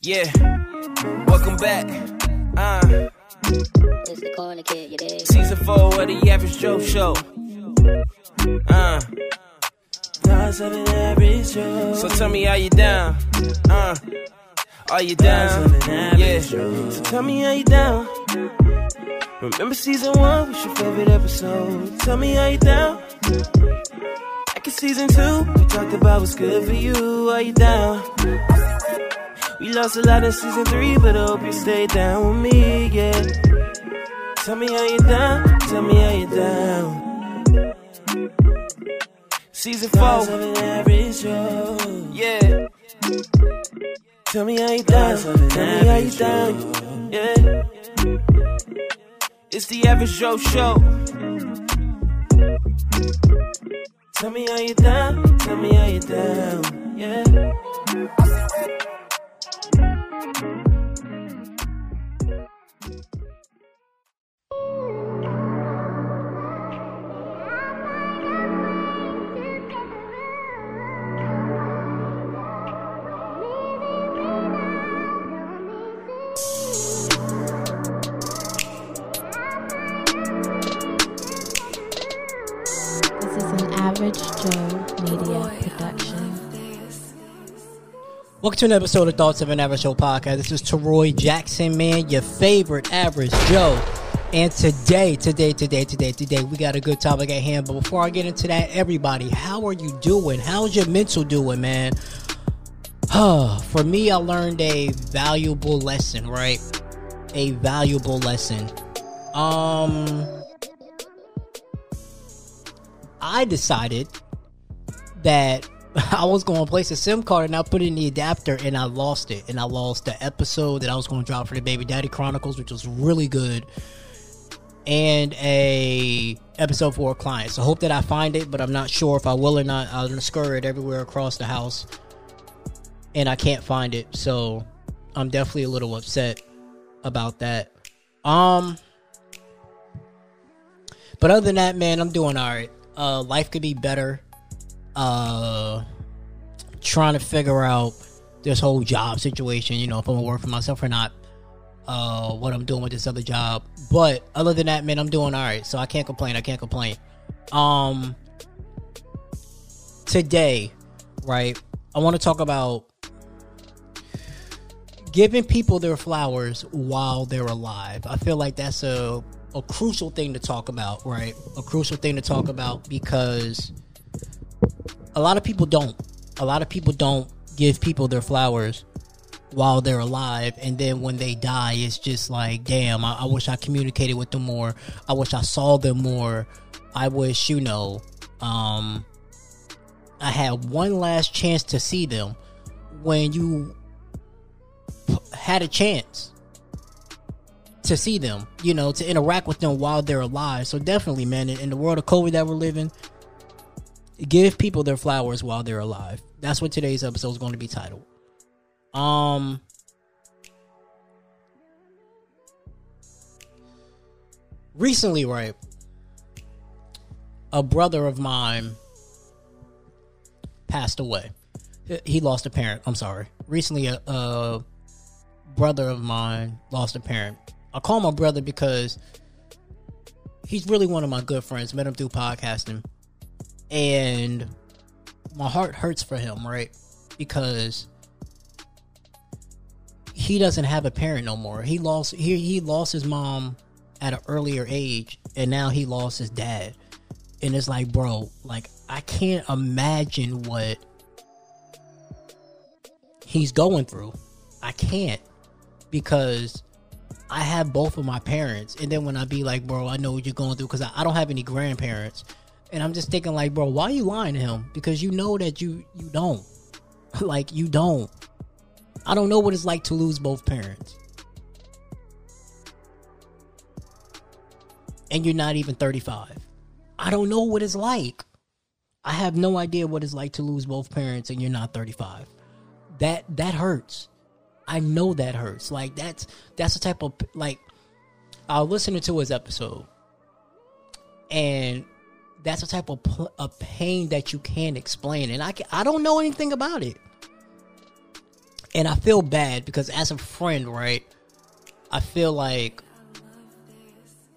Yeah, welcome back. Uh, It's the corner kid, you dig? season four of the Average Joe Show. Uh, Thoughts of an average Joe. so tell me how you down. Uh, are you down? Thoughts of an average Yeah. So tell me how you down. Remember season one was your favorite episode. Tell me how you down. Season two, we talked about what's good for you. Are you down? We lost a lot in season three, but I hope you stay down with me, yeah. Tell me how you down. Tell me how you down. Season four. of an average Joe. Yeah. Tell me how you down. Tell me how you down. Yeah. It's the Average Joe Show. Tell me how you down. Tell me how you down. Yeah. Average Joe Media production. Welcome to another episode of Thoughts of an Average Joe podcast. This is Teroy Jackson, man, your favorite Average Joe. And today, today, today, today, today, we got a good topic at hand. But before I get into that, everybody, how are you doing? How's your mental doing, man? For me, I learned a valuable lesson, right? A valuable lesson. Um, I decided that I was going to place a SIM card and I put it in the adapter and I lost it. And I lost the episode that I was going to drop for the Baby Daddy Chronicles, which was really good, and a episode for a client. So hope that I find it, but I'm not sure if I will or not. I'm gonna it everywhere across the house, and I can't find it. So I'm definitely a little upset about that. Um, but other than that, man, I'm doing all right. Uh, life could be better uh trying to figure out this whole job situation you know if i'm gonna work for myself or not uh what i'm doing with this other job. But other than that man i'm doing all right so i can't complain i can't complain. Um today right i want to talk about giving people their flowers while they're alive. I feel like that's a a crucial thing to talk about right a crucial thing to talk about because a lot of people don't. A lot of people don't give people their flowers while they're alive, and then when they die, it's just like, damn, I, I wish I communicated with them more. I wish I saw them more. I wish, you know, um, I had one last chance to see them when you had a chance to see them, you know, to interact with them while they're alive. So definitely, man, in, in the world of COVID that we're living, give people their flowers while they're alive. That's what today's episode is going to be titled. Um recently, right? A brother of mine passed away. He- lost a parent. I'm sorry. Recently a, a brother of mine lost a parent. I call my brother because he's really one of my good friends. Met him through podcasting and my heart hurts for him, right? Because he doesn't have a parent no more. He lost he he lost his mom at an earlier age, and now he lost his dad. And it's like, bro, like I can't imagine what he's going through. I can't because I have both of my parents, and then when I be like, bro, I know what you're going through because I, I don't have any grandparents, and I'm just thinking like, bro, why are you lying to him? Because you know that you you don't, like you don't. I don't know what it's like to lose both parents, and you're not even 35. I don't know what it's like. I have no idea what it's like to lose both parents, and you're not 35. That that hurts. I know that hurts. Like that's that's the type of like I was listening to his episode, and that's the type of pl- of pain that you can't explain. And I can, I don't know anything about it. And I feel bad because as a friend, right? I feel like,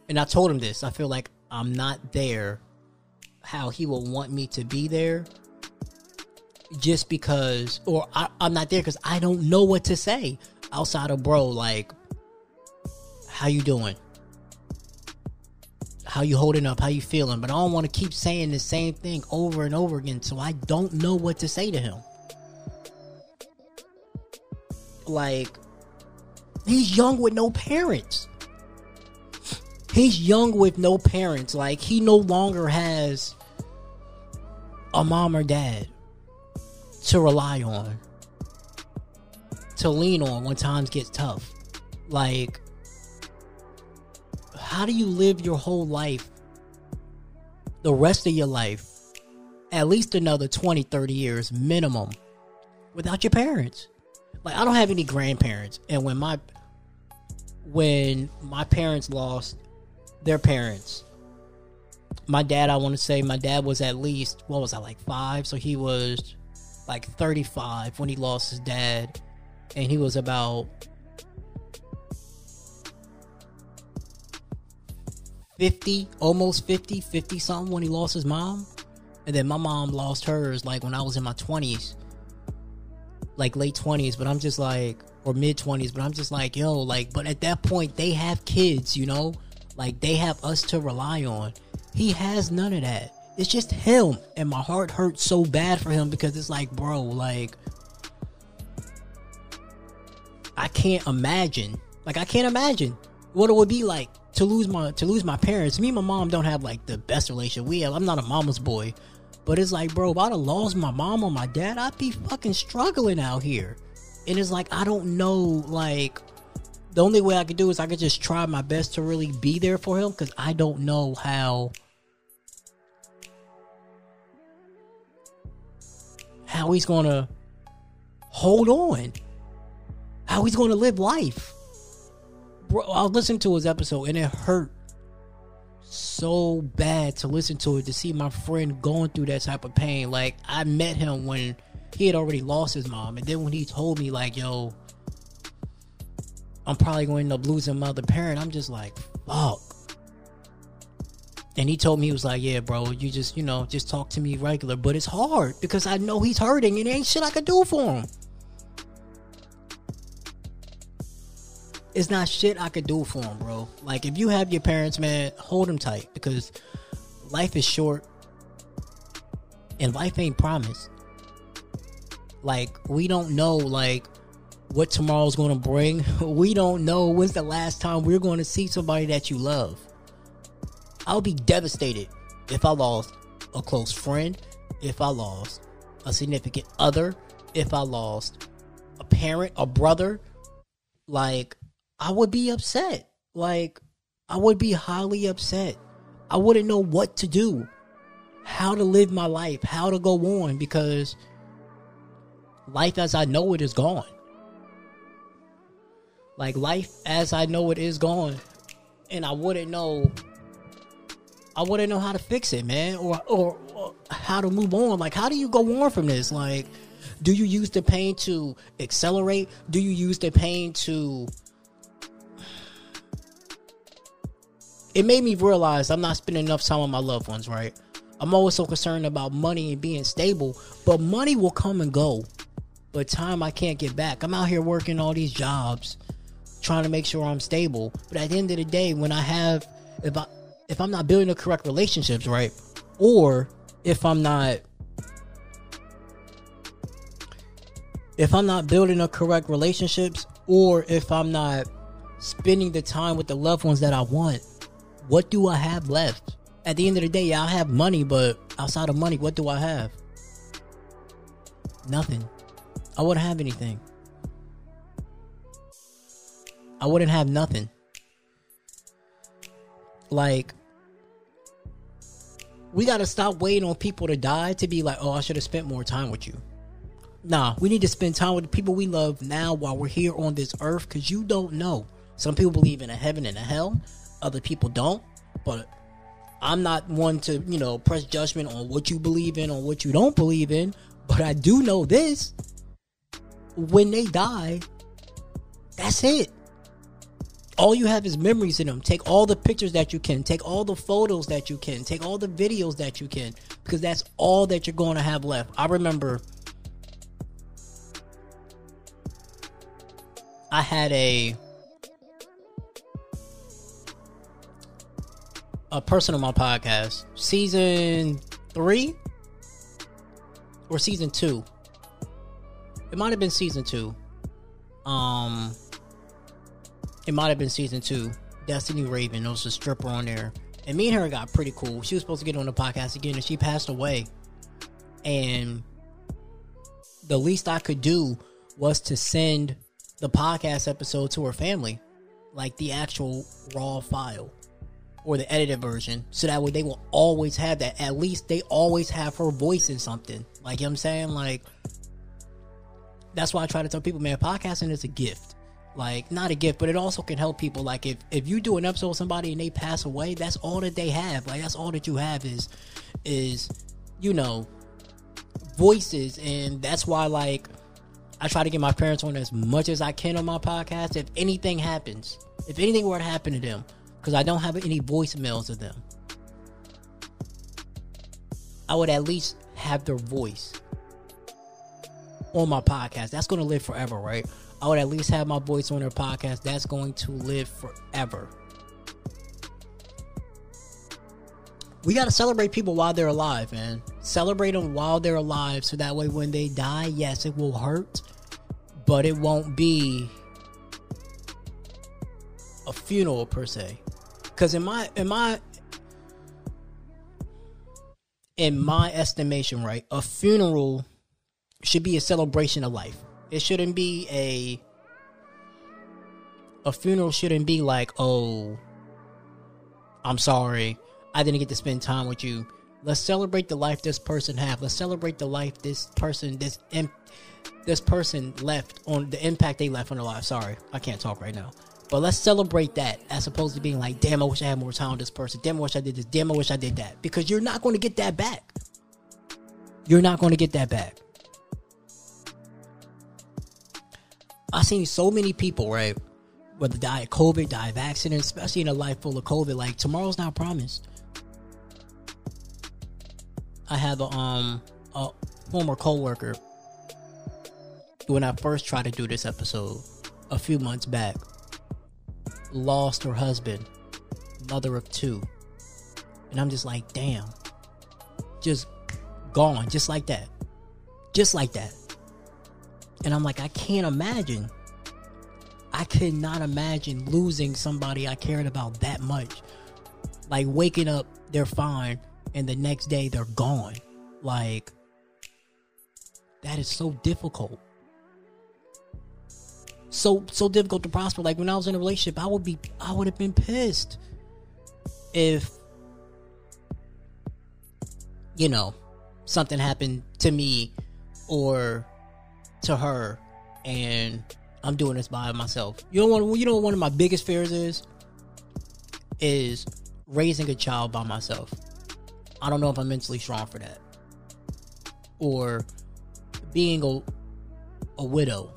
and I told him this. I feel like I'm not there how he will want me to be there just because or I, i'm not there because i don't know what to say outside of bro like how you doing? How you holding up? How you feeling? But i don't want to keep saying the same thing over and over again so i don't know what to say to him. Like he's young with no parents. He's young with no parents. Like he no longer has a mom or dad to rely on to lean on when times get tough. Like how do you live your whole life the rest of your life at least another 20 30 years minimum without your parents? Like i don't have any grandparents and when my when my parents lost their parents my dad i want to say my dad was at least what was i like five? So he was like 35 when he lost his dad and he was about 50 almost 50 50 something when he lost his mom. And then my mom lost hers like when i was in my 20s like late 20s but i'm just like or mid 20s but i'm just like yo like but at that point they have kids you know? Like they have us to rely on. He has none of that it's just him and my heart hurts so bad for him because it's like bro like i can't imagine like i can't imagine what it would be like to lose my to lose my parents. Me and my mom don't have like the best relationship. We have i'm not a mama's boy but it's like bro if i'd have lost my mom or my dad i'd be fucking struggling out here. And it's like i don't know like the only way i could do is i could just try my best to really be there for him because i don't know how how he's gonna hold on, how he's gonna live life. Bro, I listened to his episode and it hurt so bad to listen to it to see my friend going through that type of pain. Like I met him when he had already lost his mom, and then when he told me like, "Yo, I'm probably going to end up losing my other parent," I'm just like, "Fuck." And he told me he was like, "Yeah, bro, you just you know just talk to me regular, but it's hard because I know he's hurting and ain't shit I could do for him. It's not shit I could do for him, bro. Like if you have your parents, man, hold them tight because life is short and life ain't promised. Like we don't know like what tomorrow's going to bring. We don't know when's the last time we're going to see somebody that you love. I would be devastated if I lost a close friend, if I lost a significant other, if I lost a parent, a brother. Like, I would be upset. Like, I would be highly upset. I wouldn't know what to do, how to live my life, how to go on because life as I know it is gone. Like, life as I know it is gone. And I wouldn't know I want to know how to fix it, man, or, or or how to move on. Like, how do you go on from this? Like, do you use the pain to accelerate? Do you use the pain to? It made me realize I'm not spending enough time with my loved ones. Right? I'm always so concerned about money and being stable, but money will come and go. But time I can't get back. I'm out here working all these jobs, trying to make sure I'm stable. But at the end of the day, when I have, if I if I'm not building the correct relationships, right? Or if I'm not if I'm not building the correct relationships or if I'm not spending the time with the loved ones that I want, what do I have left? At the end of the day, yeah, I have money, but outside of money, what do I have? Nothing. I wouldn't have anything. I wouldn't have nothing. Like, we got to stop waiting on people to die to be like, oh, I should have spent more time with you. Nah, we need to spend time with the people we love now while we're here on this earth because you don't know. Some people believe in a heaven and a hell, other people don't. But I'm not one to, you know, press judgment on what you believe in or what you don't believe in. But I do know this when they die, that's it. All you have is memories in them. Take all the pictures that you can, take all the photos that you can, take all the videos that you can, because that's all that you're going to have left. I remember I had a a person on my podcast, season three or season two. It might have been season two. Um, it might have been season two. Destiny Raven, there was a stripper on there, and me and her got pretty cool. She was supposed to get on the podcast again, and she passed away. And the least I could do was to send the podcast episode to her family, like the actual raw file or the edited version, so that way they will always have that. At least they always have her voice in something. Like you know what I'm saying, like that's why I try to tell people, man, podcasting is a gift. Like not a gift, but it also can help people. Like if if you do an episode with somebody and they pass away, that's all that they have. Like that's all that you have is is you know voices, and that's why like I try to get my parents on as much as I can on my podcast. If anything happens, if anything were to happen to them, because I don't have any voicemails of them, I would at least have their voice on my podcast. That's going to live forever, right? I would at least have my voice on their podcast. That's going to live forever. We got to celebrate people while they're alive, man. Celebrate them while they're alive so that way when they die, yes, it will hurt, but it won't be a funeral per se. Cuz in my in my in my estimation, right, a funeral should be a celebration of life. It shouldn't be a a funeral shouldn't be like, "Oh, I'm sorry. I didn't get to spend time with you." Let's celebrate the life this person have. Let's celebrate the life this person this im- this person left on the impact they left on their life. Sorry, I can't talk right now. But let's celebrate that as opposed to being like, damn, I wish I had more time with this person. Damn, I wish I did this. Damn, I wish I did that. Because you're not going to get that back. You're not going to get that back. I've seen so many people, right? Whether die of COVID, die of accident, especially in a life full of COVID. Like tomorrow's not promised. I have a um a former coworker when I first tried to do this episode a few months back lost her husband, mother of two. And I'm just like, damn. Just gone, just like that. Just like that. And I'm like, I can't imagine. I could not imagine losing somebody I cared about that much. Like waking up, they're fine, and the next day they're gone. Like, that is so difficult so so difficult to prosper. Like when I was in a relationship, I would be I would have been pissed if you know something happened to me or to her and I'm doing this by myself. You know what you know one of my biggest fears is is raising a child by myself. I don't know if I'm mentally strong for that. Or being a a widow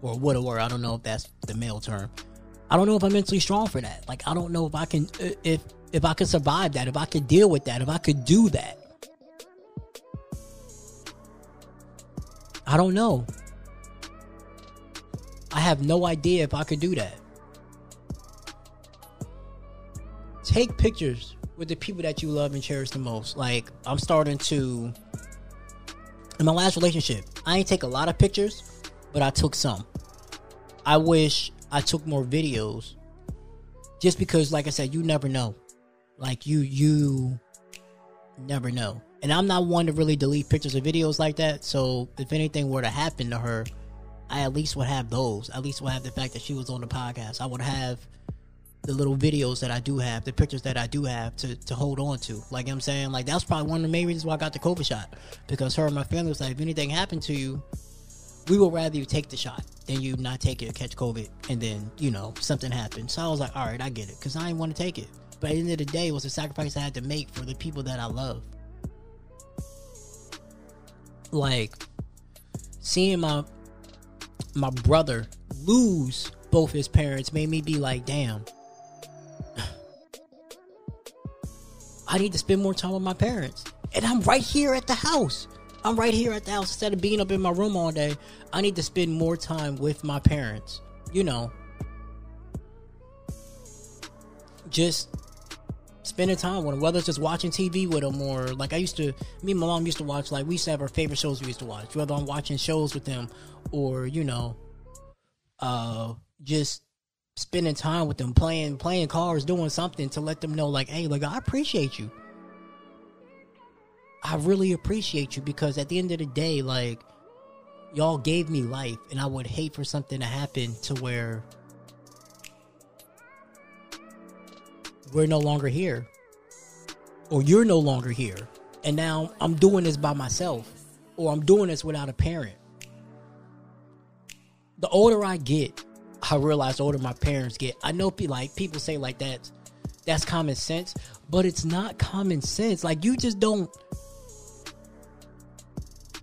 or a widower. I don't know if that's the male term. I don't know if I'm mentally strong for that. Like I don't know if I can uh, if if I could survive that, if I could deal with that, if I could do that. I don't know. I have no idea if I could do that. Take pictures with the people that you love and cherish the most. Like I'm starting to in my last relationship, I ain't take a lot of pictures, but I took some. I wish I took more videos just because like I said, you never know. Like you you never know. And I'm not one to really delete pictures or videos like that. So if anything were to happen to her, I at least would have those. At least would have the fact that she was on the podcast. I would have the little videos that I do have, the pictures that I do have to, to hold on to. Like I'm saying, like that's probably one of the main reasons why I got the COVID shot. Because her and my family was like, if anything happened to you, we would rather you take the shot than you not take it, catch COVID, and then, you know, something happens. So I was like, all right, I get it. Because I didn't want to take it. But at the end of the day, it was a sacrifice I had to make for the people that I love. Like, seeing my my brother lose both his parents made me be like, damn. I need to spend more time with my parents. And I'm right here at the house. I'm right here at the house instead of being up in my room all day. I need to spend more time with my parents. You know, just spending time with them, whether it's just watching TV with them or like I used to, me and my mom used to watch, like we used to have our favorite shows we used to watch, whether I'm watching shows with them or, you know, uh, just spending time with them, playing, playing cards, doing something to let them know, like, hey, like, I appreciate you. I really appreciate you because at the end of the day, like, y'all gave me life and I would hate for something to happen to where we're no longer here. Or you're no longer here. And now i'm doing this by myself. Or i'm doing this without a parent. The older i get i realize the older my parents get. I know pe- like people say like that that's common sense. But it's not common sense. Like you just don't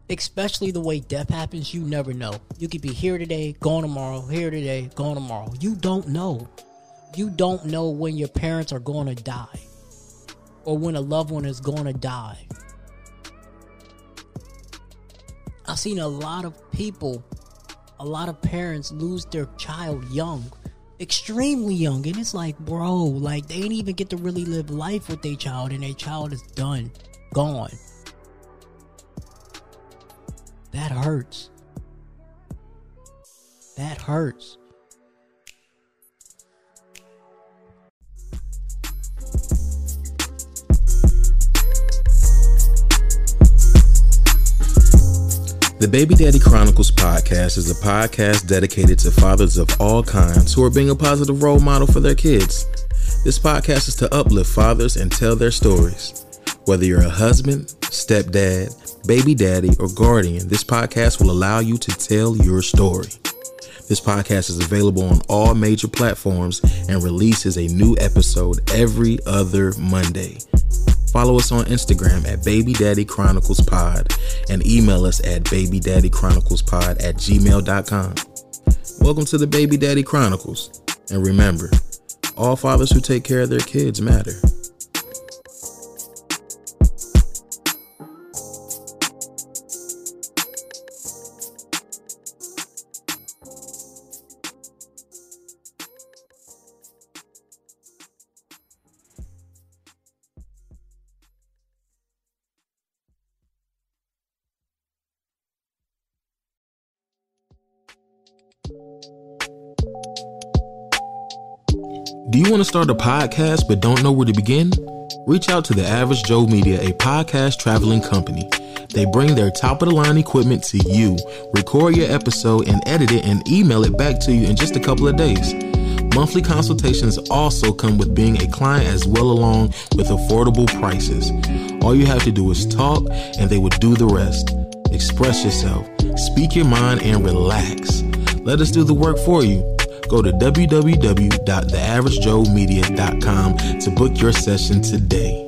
especially the way death happens you never know. You could be here today gone tomorrow here today gone tomorrow. You don't know you don't know when your parents are going to die or when a loved one is going to die. I've seen a lot of people, a lot of parents lose their child young, extremely young. And it's like, bro, like they ain't even get to really live life with their child, and their child is done, gone. That hurts. That hurts. The Baby Daddy Chronicles podcast is a podcast dedicated to fathers of all kinds who are being a positive role model for their kids. This podcast is to uplift fathers and tell their stories. Whether you're a husband, stepdad, baby daddy, or guardian, this podcast will allow you to tell your story. This podcast is available on all major platforms and releases a new episode every other Monday. Follow us on Instagram at Baby Daddy Chronicles Pod and email us at babydaddychroniclespod at gmail.com. Welcome to the Baby Daddy Chronicles. And remember, all fathers who take care of their kids matter. Want to start a podcast but don't know where to begin? Reach out to the Average Joe Media, a podcast traveling company. They bring their top of the line equipment to you, record your episode, and edit it and email it back to you in just a couple of days. Monthly consultations also come with being a client as well along with affordable prices. All you have to do is talk and they will do the rest. Express yourself, speak your mind, and relax. Let us do the work for you. Go to www.theaveragejoemedia.com to book your session today.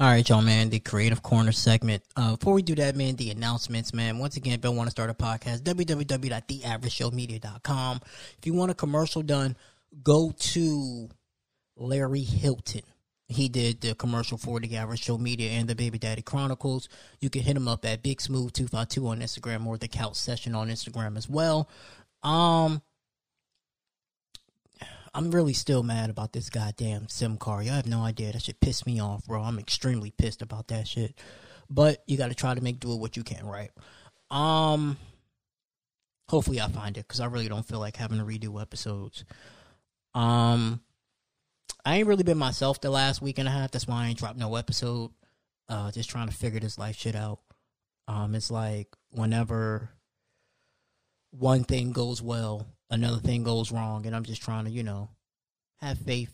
All right, y'all, man. The creative corner segment. Uh, before we do that, man, the announcements, man. Once again, if you want to start a podcast, www.theaveragejoemedia.com. If you want a commercial done, go to Larry Hilton. He did the commercial for the Average Joe Media and the Baby Daddy Chronicles. You can hit him up at Big Smooth two five two on Instagram or the Couch Session on Instagram as well. Um, I'm really still mad about this goddamn SIM card. Y'all have no idea. That shit pissed me off, bro. I'm extremely pissed about that shit. But you got to try to make do with what you can, right? Um, hopefully I find it because I really don't feel like having to redo episodes. Um, I ain't really been myself the last week and a half. That's why I ain't dropped no episode. Uh, just trying to figure this life shit out. Um, it's like whenever one thing goes well, another thing goes wrong, and I'm just trying to, you know, have faith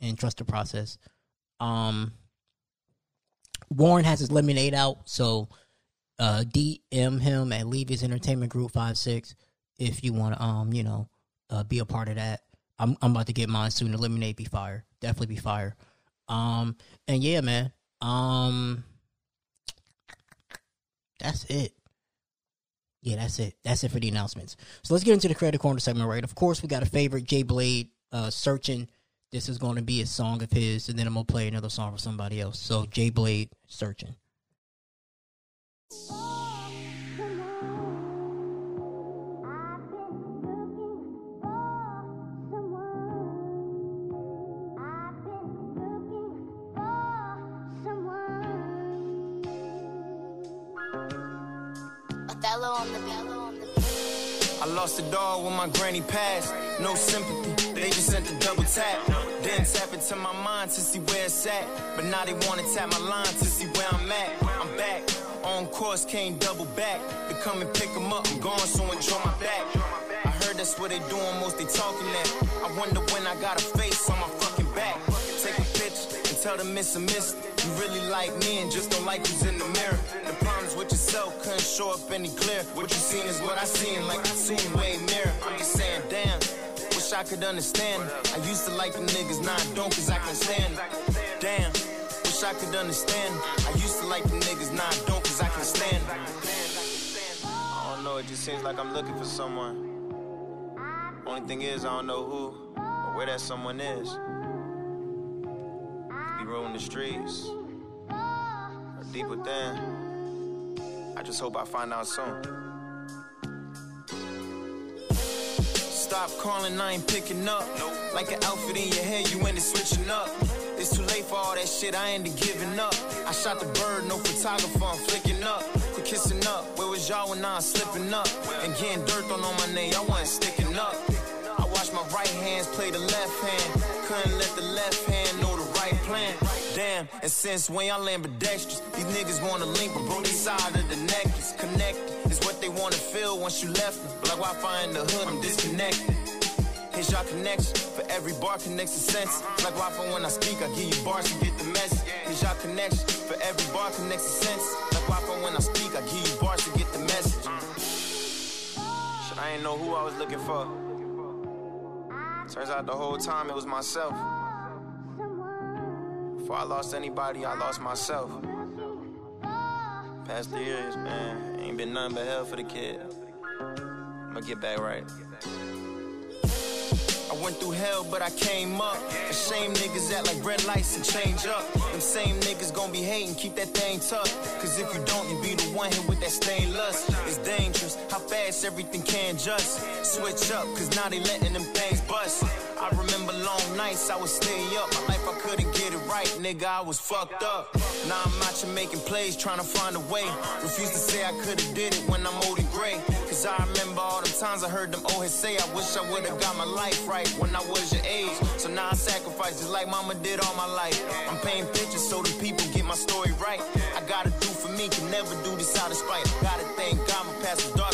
and trust the process. Um, Warren has his lemonade out, so uh, DM him at Levy's Entertainment Group five six if you want to um you know uh, be a part of that. I'm I'm about to get mine soon. The lemonade be fire, definitely be fire. Um and yeah, man. Um, that's it. Yeah, that's it. That's it for the announcements. So let's get into the credit corner segment, right? Of course, we got a favorite, Jay Blade, uh, searching. This is going to be a song of his, and then I'm gonna play another song for somebody else. So Jay Blade, searching. Lost a dog when my granny passed. No sympathy, they just sent the double tap. Didn't tap into my mind to see where it's at. But now they wanna tap my line to see where I'm at. I'm back. On course, can't double back. To come and pick 'em up, I'm gone, so enjoy my back. I heard that's what they doing, most they talking that. I wonder when I got a face on my fucking back. Take a picture and tell them it's a miss. You really like me and just don't like who's in the mirror. The with yourself couldn't show up any clear. What you seen is what I seen, like a two-way mirror. I'm just saying, damn. Wish I could understand. I used to like them niggas, now I don't cause I can stand. Damn. Wish I could understand. I used to like them niggas, now I don't cause I can stand. I don't know, it just seems like I'm looking for someone. Only thing is, I don't know who or where that someone is. Be roaming the streets or deep within. I just hope I find out soon. Stop calling, I ain't picking up. Like an outfit in your head, you ain't switching up. It's too late for all that shit, I ain't giving up. I shot the bird, no photographer, I'm flicking up. Quit kissing up, where was y'all when I was slipping up? And getting dirt on my name, y'all wasn't sticking up. I watched my right hands play the left hand. Couldn't let the left hand know the right plan. Damn, and since when y'all ambidextrous, these niggas wanna link, but bro, they side of the necklace. Connected is what they wanna feel once you left them. Like Wi-Fi in the hood, I'm disconnected. Here's y'all connection. For every bar connects a sense. Like Wi-Fi when I speak, I give you bars to get the message. Here's y'all connection. For every bar connects a sense. Like Wi-Fi when I speak, I give you bars to get the message. I ain't know who I was looking for. Turns out the whole time it was myself. Before I lost anybody, I lost myself. Past three years, man, ain't been nothing but hell for the kid. I'ma get back right. I went through hell, but I came up. The same niggas act like red lights and change up. Them same niggas gon' be hating, keep that thing tough. Cause if you don't, you be the one hit with that stained lust. It's dangerous, how fast everything can just switch up. Cause now they letting them things bust. I remember long nights, I was stay up. My life, I couldn't get it right, nigga, I was fucked up. Now I'm out here making plays, trying to find a way. Refuse to say I could've did it when I'm old and gray. Cause I remember all the times I heard them old heads say, I wish I would've got my life right when I was your age. So now I sacrifice just like mama did all my life. I'm painting pictures so the people get my story right. I gotta do for me, can never do this out of spite. Gotta thank God my past dark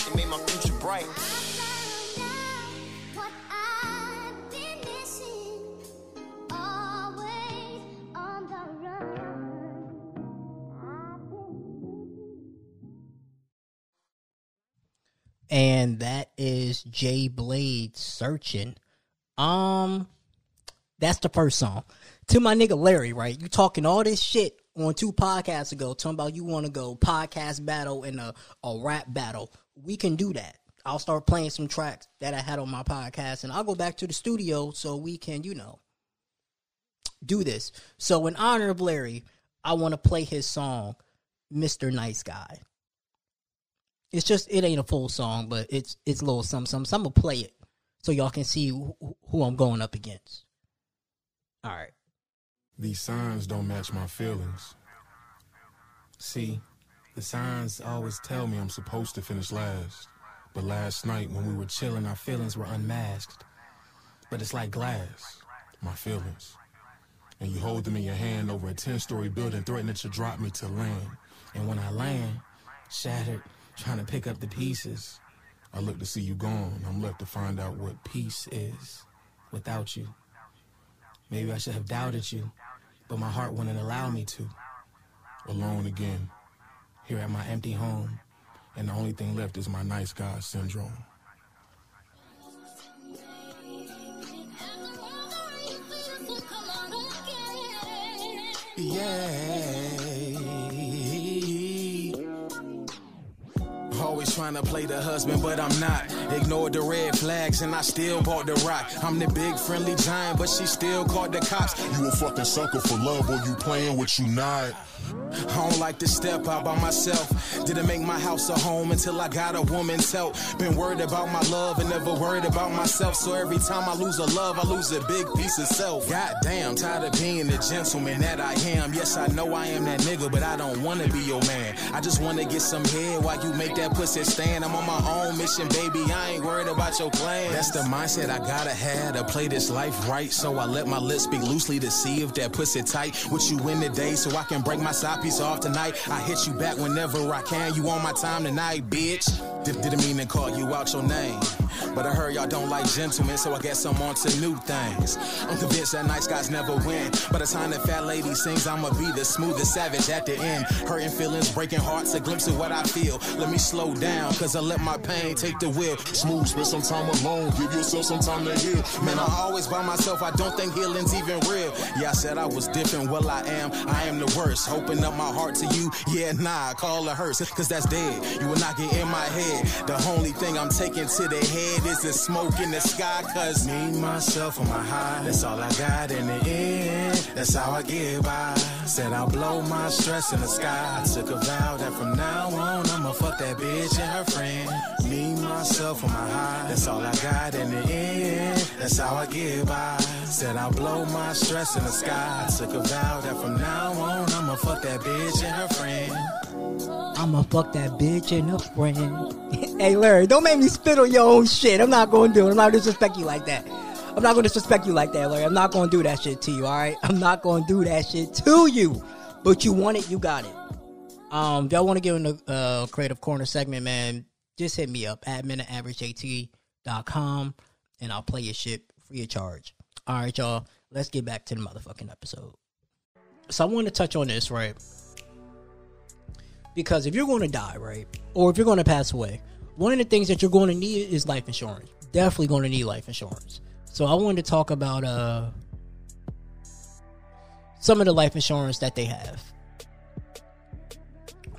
and that is Jay Blade searching. Um, that's the first song. To my nigga Larry, right? You talking all this shit on two podcasts ago, talking about you want to go podcast battle and a, a rap battle. We can do that. I'll start playing some tracks that I had on my podcast, and I'll go back to the studio so we can, you know, do this. So, in honor of Larry, I want to play his song, "Mr. Nice Guy." It's just it ain't a full song, but it's it's a little something. So I'm gonna play it so y'all can see who, who I'm going up against. All right. These signs don't match my feelings. See, the signs always tell me I'm supposed to finish last. But last night when we were chilling, our feelings were unmasked. But it's like glass, my feelings. And you hold them in your hand over a 10 story building, threatening to drop me to land. And when I land, shattered, trying to pick up the pieces, I look to see you gone. I'm left to find out what peace is without you. Maybe I should have doubted you, but my heart wouldn't allow me to. Alone again, here at my empty home, and the only thing left is my nice guy syndrome. Yeah. Trying to play the husband, but I'm not. Ignored the red flags and I still bought the rock. I'm the big friendly giant, but she still called the cops. You a fucking sucker for love or you playing with you not. I don't like to step out by myself. Didn't make my house a home until I got a woman's help. Been worried about my love and never worried about myself. So every time I lose a love, I lose a big piece of self. Goddamn, tired of being the gentleman that I am. Yes, I know I am that nigga, but I don't wanna be your man. I just wanna get some head while you make that pussy stand. I'm on my own mission, baby. I ain't worried about your plans. That's the mindset I gotta have to play this life right. So I let my lips speak loosely to see if that pussy tight. With you in the day, so I can break my side piece off tonight. I hit you back whenever I can. You on my time tonight, bitch. Did, didn't mean to call you out your name. But I heard y'all don't like gentlemen, so I guess I'm on to new things. I'm convinced that nice guys never win. By the time that fat lady sings, I'ma be the smoothest savage at the end. Hurting feelings, breaking hearts, a glimpse of what I feel. Let me slow down, cause I let my pain take the wheel. Smooth, spend some time alone, give yourself some time to heal. Man, I always by myself, I don't think healing's even real. Yeah, I said I was different, well I am, I am the worst. Open up my heart to you, yeah, nah, call a hearse, cause that's dead. You will not get in my head. The only thing I'm taking to the head is the smoke in the sky, cause me, myself, on my high, that's all I got in the end. That's how I get by. Said I'll blow my stress in the sky. I took a vow that from now on, I'ma fuck that bitch and her friend. Me, myself, on my high, that's all I got in the end. That's how I get by. Said I'll blow my stress in the sky. I took a vow that from now on, I'ma fuck that bitch and her friend. I'ma fuck that bitch and her friend. hey, Larry, don't make me spit on your own shit. I'm not gonna do it. I'm not gonna disrespect you like that. I'm not gonna disrespect you like that, Larry. I'm not gonna do that shit to you, alright? I'm not gonna do that shit to you. But you want it, you got it. Um, y'all want to get in the uh, creative corner segment, man, just hit me up, admin at averageat.com, and I'll play your shit free of charge. All right, y'all, let's get back to the motherfucking episode. So I want to touch on this, right? Because if you're going to die, right, or if you're going to pass away, one of the things that you're going to need is life insurance. Definitely going to need life insurance. So I wanted to talk about uh some of the life insurance that they have.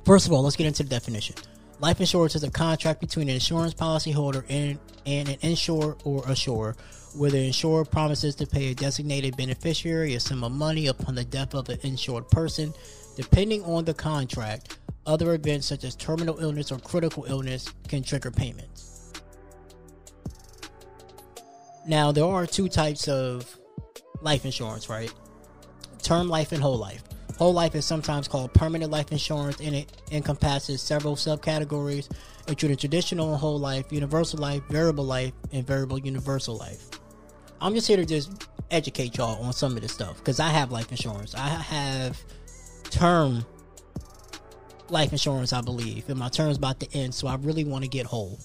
First of all, let's get into the definition. Life insurance is a contract between an insurance policyholder and, and an insurer or assurer, where the insurer promises to pay a designated beneficiary a sum of money upon the death of an insured person. Depending on the contract, other events such as terminal illness or critical illness can trigger payments. Now, there are two types of life insurance, right? Term life and whole life. Whole life is sometimes called permanent life insurance and it encompasses several subcategories, including traditional whole life, universal life, variable life, and variable universal life. I'm just here to just educate y'all on some of this stuff because I have life insurance. I have term life insurance, I believe, and my term's about to end, so I really want to get whole.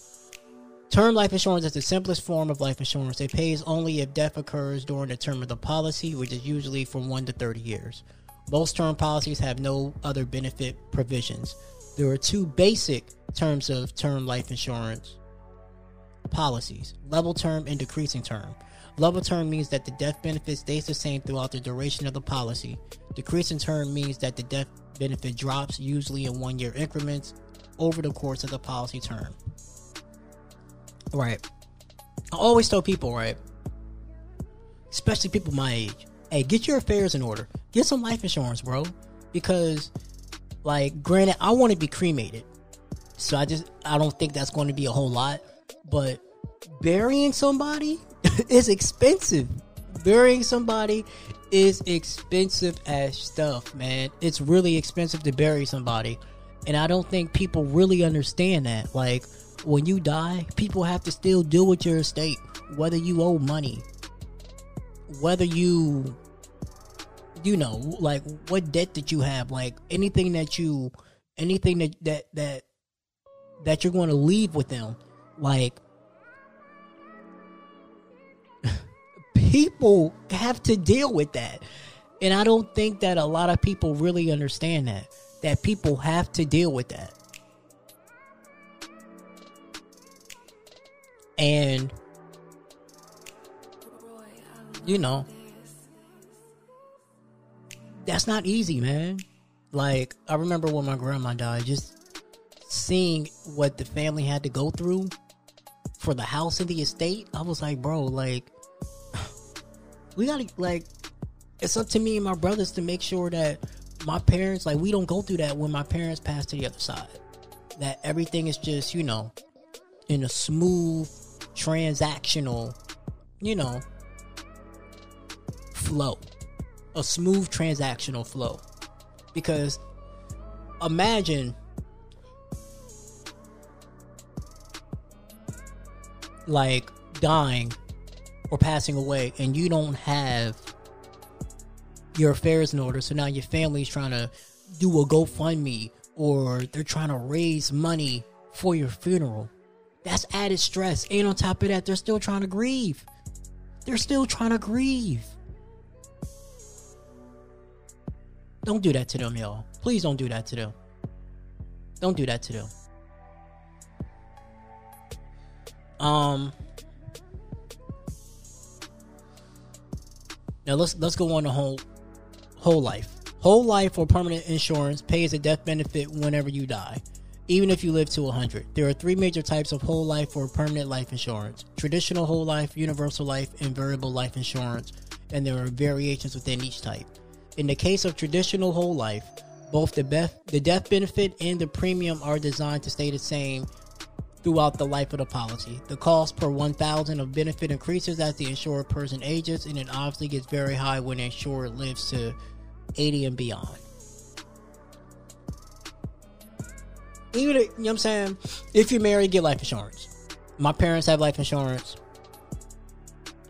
Term life insurance is the simplest form of life insurance. It pays only if death occurs during the term of the policy, which is usually from 1 to 30 years. Most term policies have no other benefit provisions. There are two basic terms of term life insurance policies level term and decreasing term. Level term means that the death benefit stays the same throughout the duration of the policy. Decreasing term means that the death benefit drops, usually in one year increments, over the course of the policy term. Right. I always tell people, right, especially people my age, hey, get your affairs in order. Get some life insurance, bro. Because, like, granted, I want to be cremated. So I just, I don't think that's going to be a whole lot. But burying somebody is expensive. Burying somebody is expensive as stuff, man. It's really expensive to bury somebody. And I don't think people really understand that. Like, when you die, people have to still deal with your estate, whether you owe money, whether you, you know, like what debt that you have, like anything that you, anything that that that that you're going to leave with them, like people have to deal with that. And I don't think that a lot of people really understand that. That people have to deal with that. And you know, that's not easy, man. Like I remember when my grandma died, just seeing what the family had to go through for the house and the estate. I was like, bro, like we gotta like it's up to me and my brothers to make sure that my parents like we don't go through that when my parents pass to the other side. That everything is just, you know, in a smooth transactional, you know, flow. A smooth transactional flow. Because imagine like dying or passing away and you don't have your affairs in order so now your family's trying to do a GoFundMe or they're trying to raise money for your funeral. That's added stress. And on top of that, they're still trying to grieve. They're still trying to grieve. Don't do that to them, y'all. Please don't do that to them. Don't do that to them. Um Now let's let's go on to whole whole life. Whole life or permanent insurance pays a death benefit whenever you die, even if you live to 100. There are three major types of whole life or permanent life insurance traditional whole life, universal life, and variable life insurance, and there are variations within each type. In the case of traditional whole life, both the, bef- the death benefit and the premium are designed to stay the same throughout the life of the policy. The cost per 1000 of benefit increases as the insured person ages, and it obviously gets very high when the insured lives to 80 and beyond. Even, you know what I'm saying? If you're married, get life insurance. My parents have life insurance.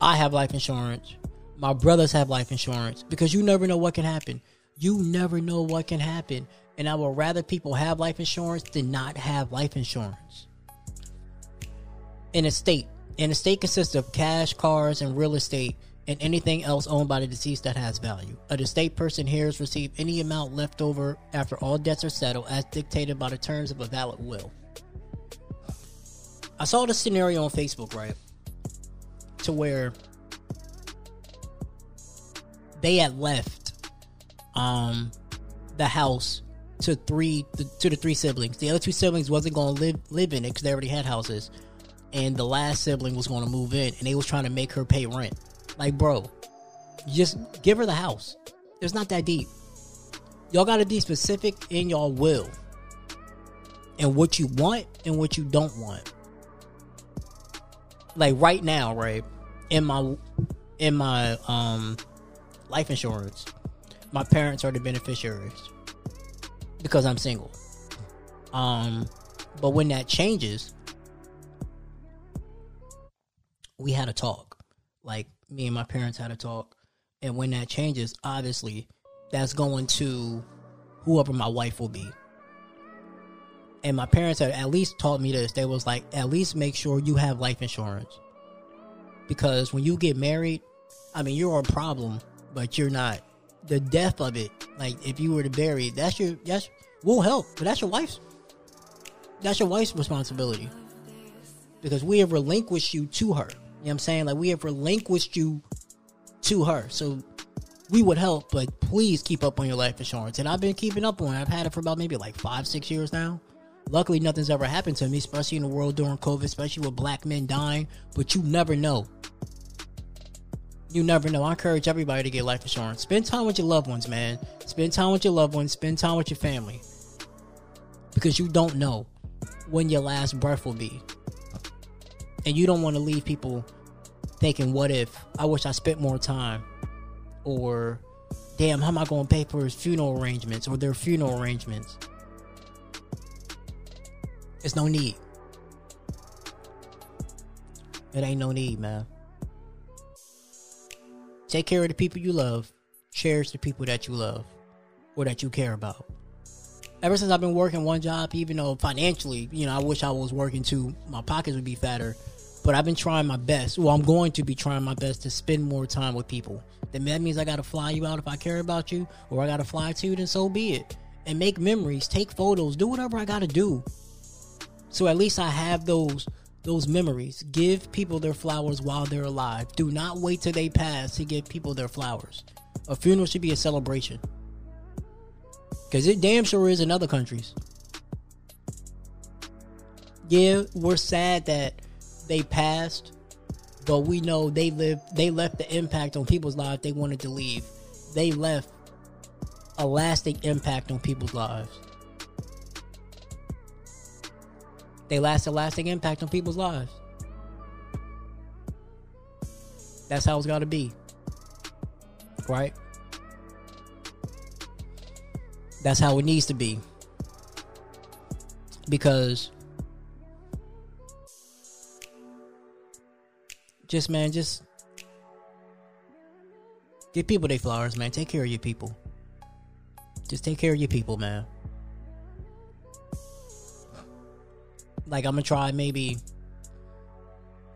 I have life insurance. My brothers have life insurance because you never know what can happen. You never know what can happen. And I would rather people have life insurance than not have life insurance. An estate. An estate consists of cash, cars, and real estate, and anything else owned by the deceased that has value. A estate person heirs receive any amount left over after all debts are settled as dictated by the terms of a valid will. I saw this scenario on Facebook, right? To where they had left um the house to three to the three siblings. The other two siblings wasn't going to live live in it because they already had houses, and the last sibling was going to move in, and they was trying to make her pay rent. Like, bro, just give her the house. It's not that deep. Y'all got to be specific in y'all will, and what you want and what you don't want. Like right now, right in my in my um life insurance, my parents are the beneficiaries because I'm single. Um, but when that changes, we had a talk. Like me and my parents had a talk, and when that changes, obviously, that's going to whoever my wife will be. And my parents have at least taught me this. They was like, at least make sure you have life insurance, because when you get married, I mean, you're a problem, but you're not. The death of it, like if you were to bury that's your that's will help, but that's your wife's. That's your wife's responsibility because we have relinquished you to her. You know what I'm saying? Like we have relinquished you to her. So we would help, but please keep up on your life insurance. And I've been keeping up on it. I've had it for about maybe like five, six years now. Luckily, nothing's ever happened to me, especially in the world during COVID, especially with black men dying. But you never know. You never know. I encourage everybody to get life insurance. Spend time with your loved ones, man. Spend time with your loved ones. Spend time with your family. Because you don't know when your last breath will be. And you don't want to leave people thinking, what if? I wish I spent more time. Or, damn, how am I going to pay for his funeral arrangements or their funeral arrangements? It's no need. It ain't no need, man. Take care of the people you love. Cherish the people that you love or that you care about. Ever since I've been working one job, even though financially, you know, I wish I was working too, my pockets would be fatter. But I've been trying my best. Well, I'm going to be trying my best to spend more time with people. Then that means I got to fly you out if I care about you, or I got to fly to you. Then so be it. And make memories, take photos, do whatever I got to do. So at least I have those those memories. Give people their flowers while they're alive. Do not wait till they pass to give people their flowers. A funeral should be a celebration. Cause it damn sure is in other countries. Yeah, we're sad that they passed, but we know they lived they left the impact on people's lives they wanted to leave. They left a lasting impact on people's lives. They last a lasting impact on people's lives. That's how it's got to be. Right? That's how it needs to be. Because just man, just give people their flowers, man. Take care of your people. Just take care of your people, man. Like I'm gonna try maybe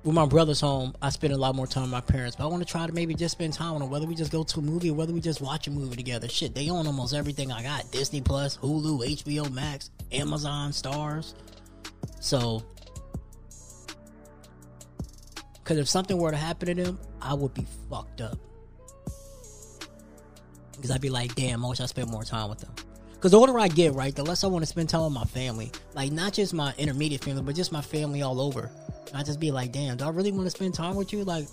with my brother's home. I spend a lot more time with my parents, but I want to try to maybe just spend time with them. Whether we just go to a movie or whether we just watch a movie together. Shit, they own almost everything I got: Disney Plus, Hulu, HBO Max, Amazon Starz. So, because if something were to happen to them, I would be fucked up. Because I'd be like, damn, I wish I spent more time with them. Because the older I get, right, the less I want to spend time with my family. Like, not just my intermediate family, but just my family all over. I just be like, damn, do I really want to spend time with you? Like,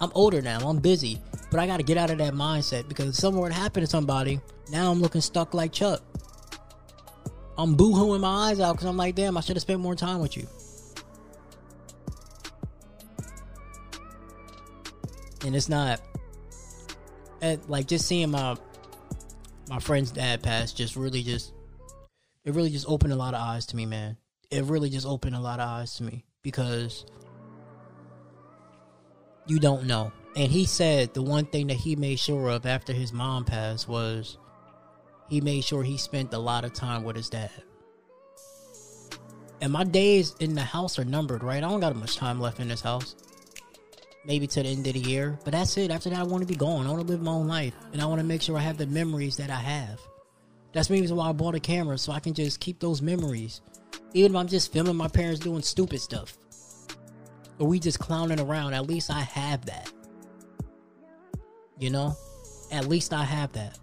I'm older now, I'm busy, but I got to get out of that mindset because if something were to happen to somebody, now I'm looking stuck like Chuck. I'm boo-hooing my eyes out because I'm like, damn, I should have spent more time with you. And it's not, and like just seeing my my friend's dad pass just really just it really just opened a lot of eyes to me, man. It really just opened a lot of eyes to me because you don't know. And he said the one thing that he made sure of after his mom passed was he made sure he spent a lot of time with his dad. And my days in the house are numbered, right? I don't got much time left in this house. Maybe to the end of the year. But that's it. After that, I want to be gone. I want to live my own life. And I want to make sure I have the memories that I have. That's the reason why I bought a camera, so I can just keep those memories. Even if I'm just filming my parents doing stupid stuff. Or we just clowning around, at least I have that. You know? At least I have that.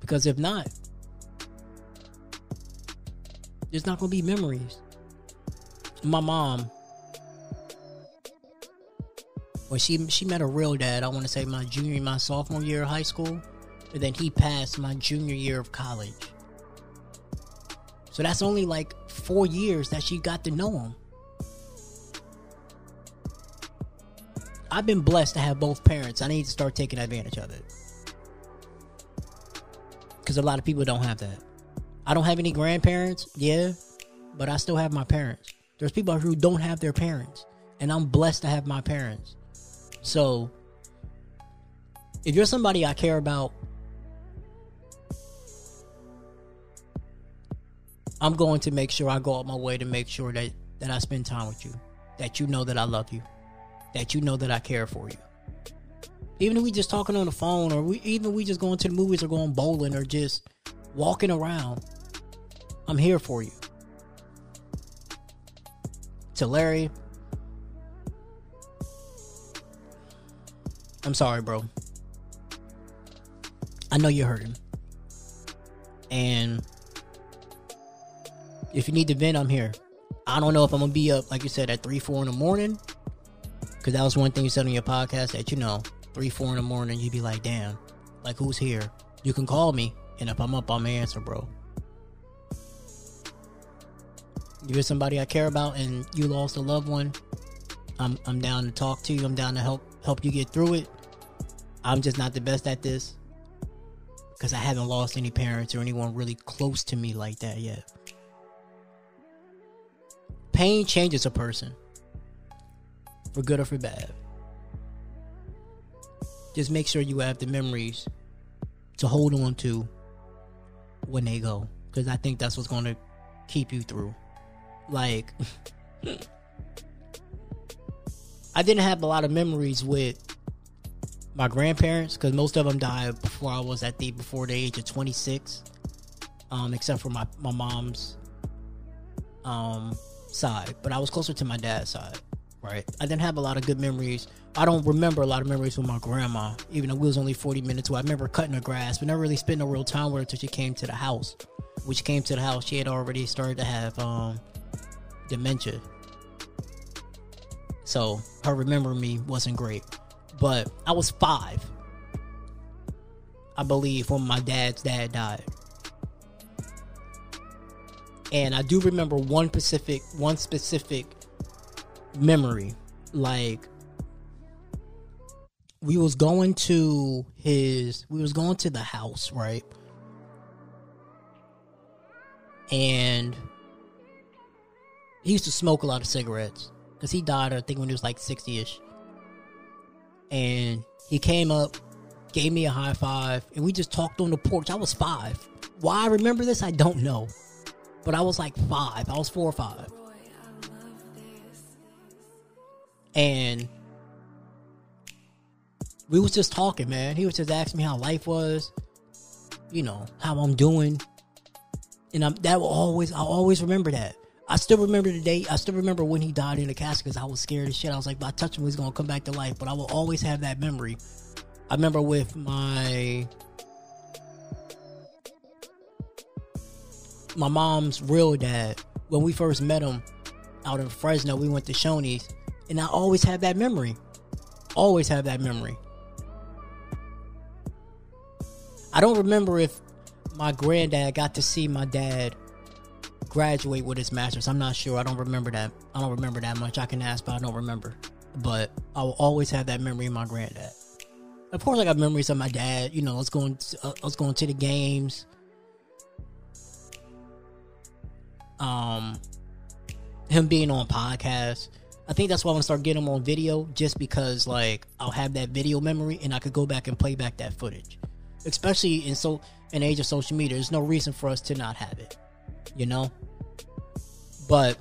Because if not, there's not gonna be memories. My mom, when she she met a real dad, I want to say my junior, my sophomore year of high school, and then he passed my junior year of college. So that's only like four years that she got to know him. I've been blessed to have both parents. I need to start taking advantage of it. Because a lot of people don't have that. I don't have any grandparents, yeah, but I still have my parents. There's people who don't have their parents, and I'm blessed to have my parents. So, if you're somebody I care about, I'm going to make sure I go out my way to make sure that, that I spend time with you. That you know that I love you. That you know that I care for you. Even if we just talking on the phone or we even we just going to the movies or going bowling or just walking around. I'm here for you. To Larry, I'm sorry, bro. I know you're hurting. And if you need to vent, I'm here. I don't know if I'm gonna be up, like you said, at three, four in the morning. Cause that was one thing you said on your podcast that you know, three, four in the morning, you'd be like, damn, like who's here? You can call me, and if I'm up, I'm gonna answer, bro. You're somebody I care about, and you lost a loved one. I'm I'm down to talk to you. I'm down to help help you get through it. I'm just not the best at this because I haven't lost any parents or anyone really close to me like that yet. Pain changes a person for good or for bad. Just make sure you have the memories to hold on to when they go because I think that's what's going to keep you through. Like, I didn't have a lot of memories with my grandparents because most of them died before I was at the before the age of 26, um, except for my my mom's um side. But I was closer to my dad's side, right? I didn't have a lot of good memories. I don't remember a lot of memories with my grandma, even though we was only 40 minutes away. I remember cutting her grass, but never really spent no real time with her until she came to the house. When she came to the house, she had already started to have um dementia. So her remembering me wasn't great. But I was five, I believe, when my dad's dad died. And I do remember one specific one specific memory. Like we was going to his we was going to the house, right? And he used to smoke a lot of cigarettes because he died, I think, when he was like 60 ish. And he came up, gave me a high five, and we just talked on the porch. I was five. Why I remember this, I don't know. But I was like five. I was four or five. And we was just talking, man. He was just asking me how life was, you know, how I'm doing. And I'm, that will always, I'll always remember that. I still remember the day. I still remember when he died in the casket because I was scared as shit. I was like, if I touch him, he's gonna come back to life. But I will always have that memory. I remember with my my mom's real dad when we first met him out in Fresno. We went to Shoney's, and I always have that memory. Always have that memory. I don't remember if my granddad got to see my dad graduate with his master's. I'm not sure. I don't remember that. I don't remember that much. I can ask, but I don't remember. But I will always have that memory of my granddad. Of course, I got memories of my dad. You know, was going, to, uh, I was going to the games. Um, him being on podcasts. I think that's why I'm gonna start getting him on video, just because like I'll have that video memory and I could go back and play back that footage. Especially in so an age of social media, there's no reason for us to not have it you know? But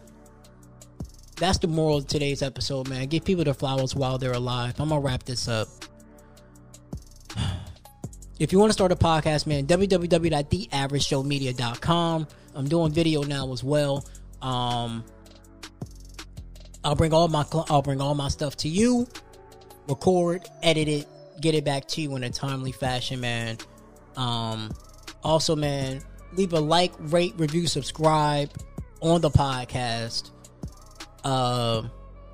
that's the moral of today's episode, man. Give people their flowers while they're alive. I'm gonna wrap this up. If you want to start a podcast, man, www.theaveragejoemedia.com. I'm doing video now as well. Um, I'll bring all my I'll bring all my stuff to you, record, edit it, get it back to you in a timely fashion, man. Um, also, man, leave a like, rate, review, subscribe on the podcast. Uh,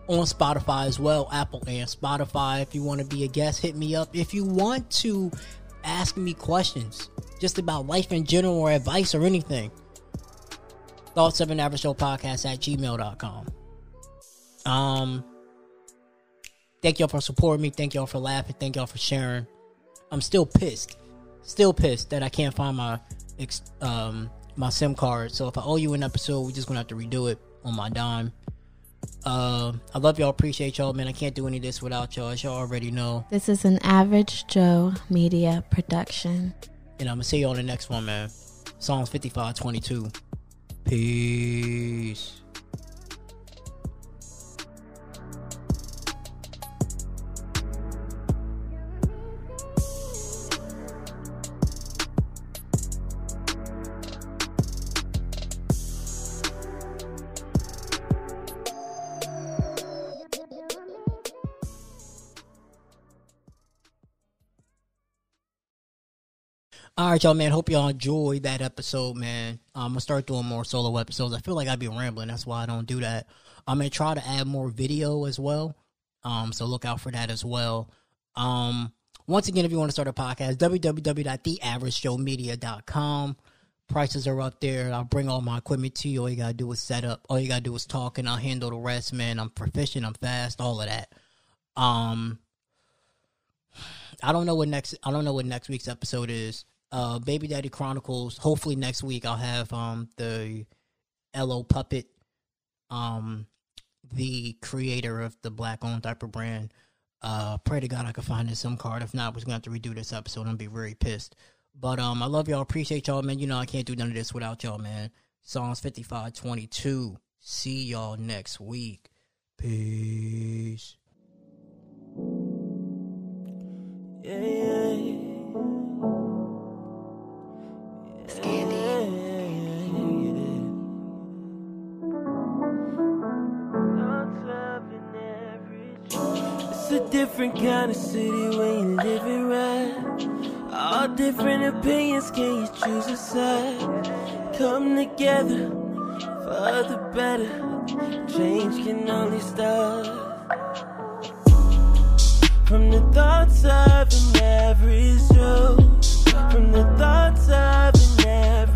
on Spotify as well, Apple and Spotify. If you want to be a guest, hit me up. If you want to ask me questions just about life in general or advice or anything, thoughts of an average Joe podcast at gmail.com. Um, thank y'all for supporting me. Thank y'all for laughing. Thank y'all for sharing. I'm still pissed. Still pissed that I can't find my um my SIM card. So if I owe you an episode, we're just gonna have to redo it on my dime. Uh, I love y'all. Appreciate y'all, man. I can't do any of this without y'all. As y'all already know. This is an Average Joe Media production. And I'm gonna see y'all on the next one, man. Psalms 5522. Peace. All right, y'all, man. Hope y'all enjoyed that episode, man. I'm gonna start doing more solo episodes. I feel like I'd be rambling. That's why I don't do that. I'm gonna try to add more video as well. Um, so look out for that as well. Um, once again, if you want to start a podcast, www.theaveragejoemedia.com. Prices are up there. I'll bring all my equipment to you. All you gotta do is set up. All you gotta do is talk, and I'll handle the rest, man. I'm proficient. I'm fast. All of that. Um, I don't know what next. I don't know what next week's episode is uh, Baby Daddy Chronicles. Hopefully next week I'll have um, the LO Puppet, um, the creator of the black owned diaper brand. Uh, pray to God I can find his SIM card. If not, we're gonna have to redo this episode. I'm gonna be very pissed. But um, I love y'all. Appreciate y'all, man. You know I can't do none of this without y'all, man. Psalms 55:22. See y'all next week. Peace. Yeah, yeah. It's a different kind of city when you live it right. All different opinions, can you choose a side? Come together for the better. Change can only start from the thoughts of an average every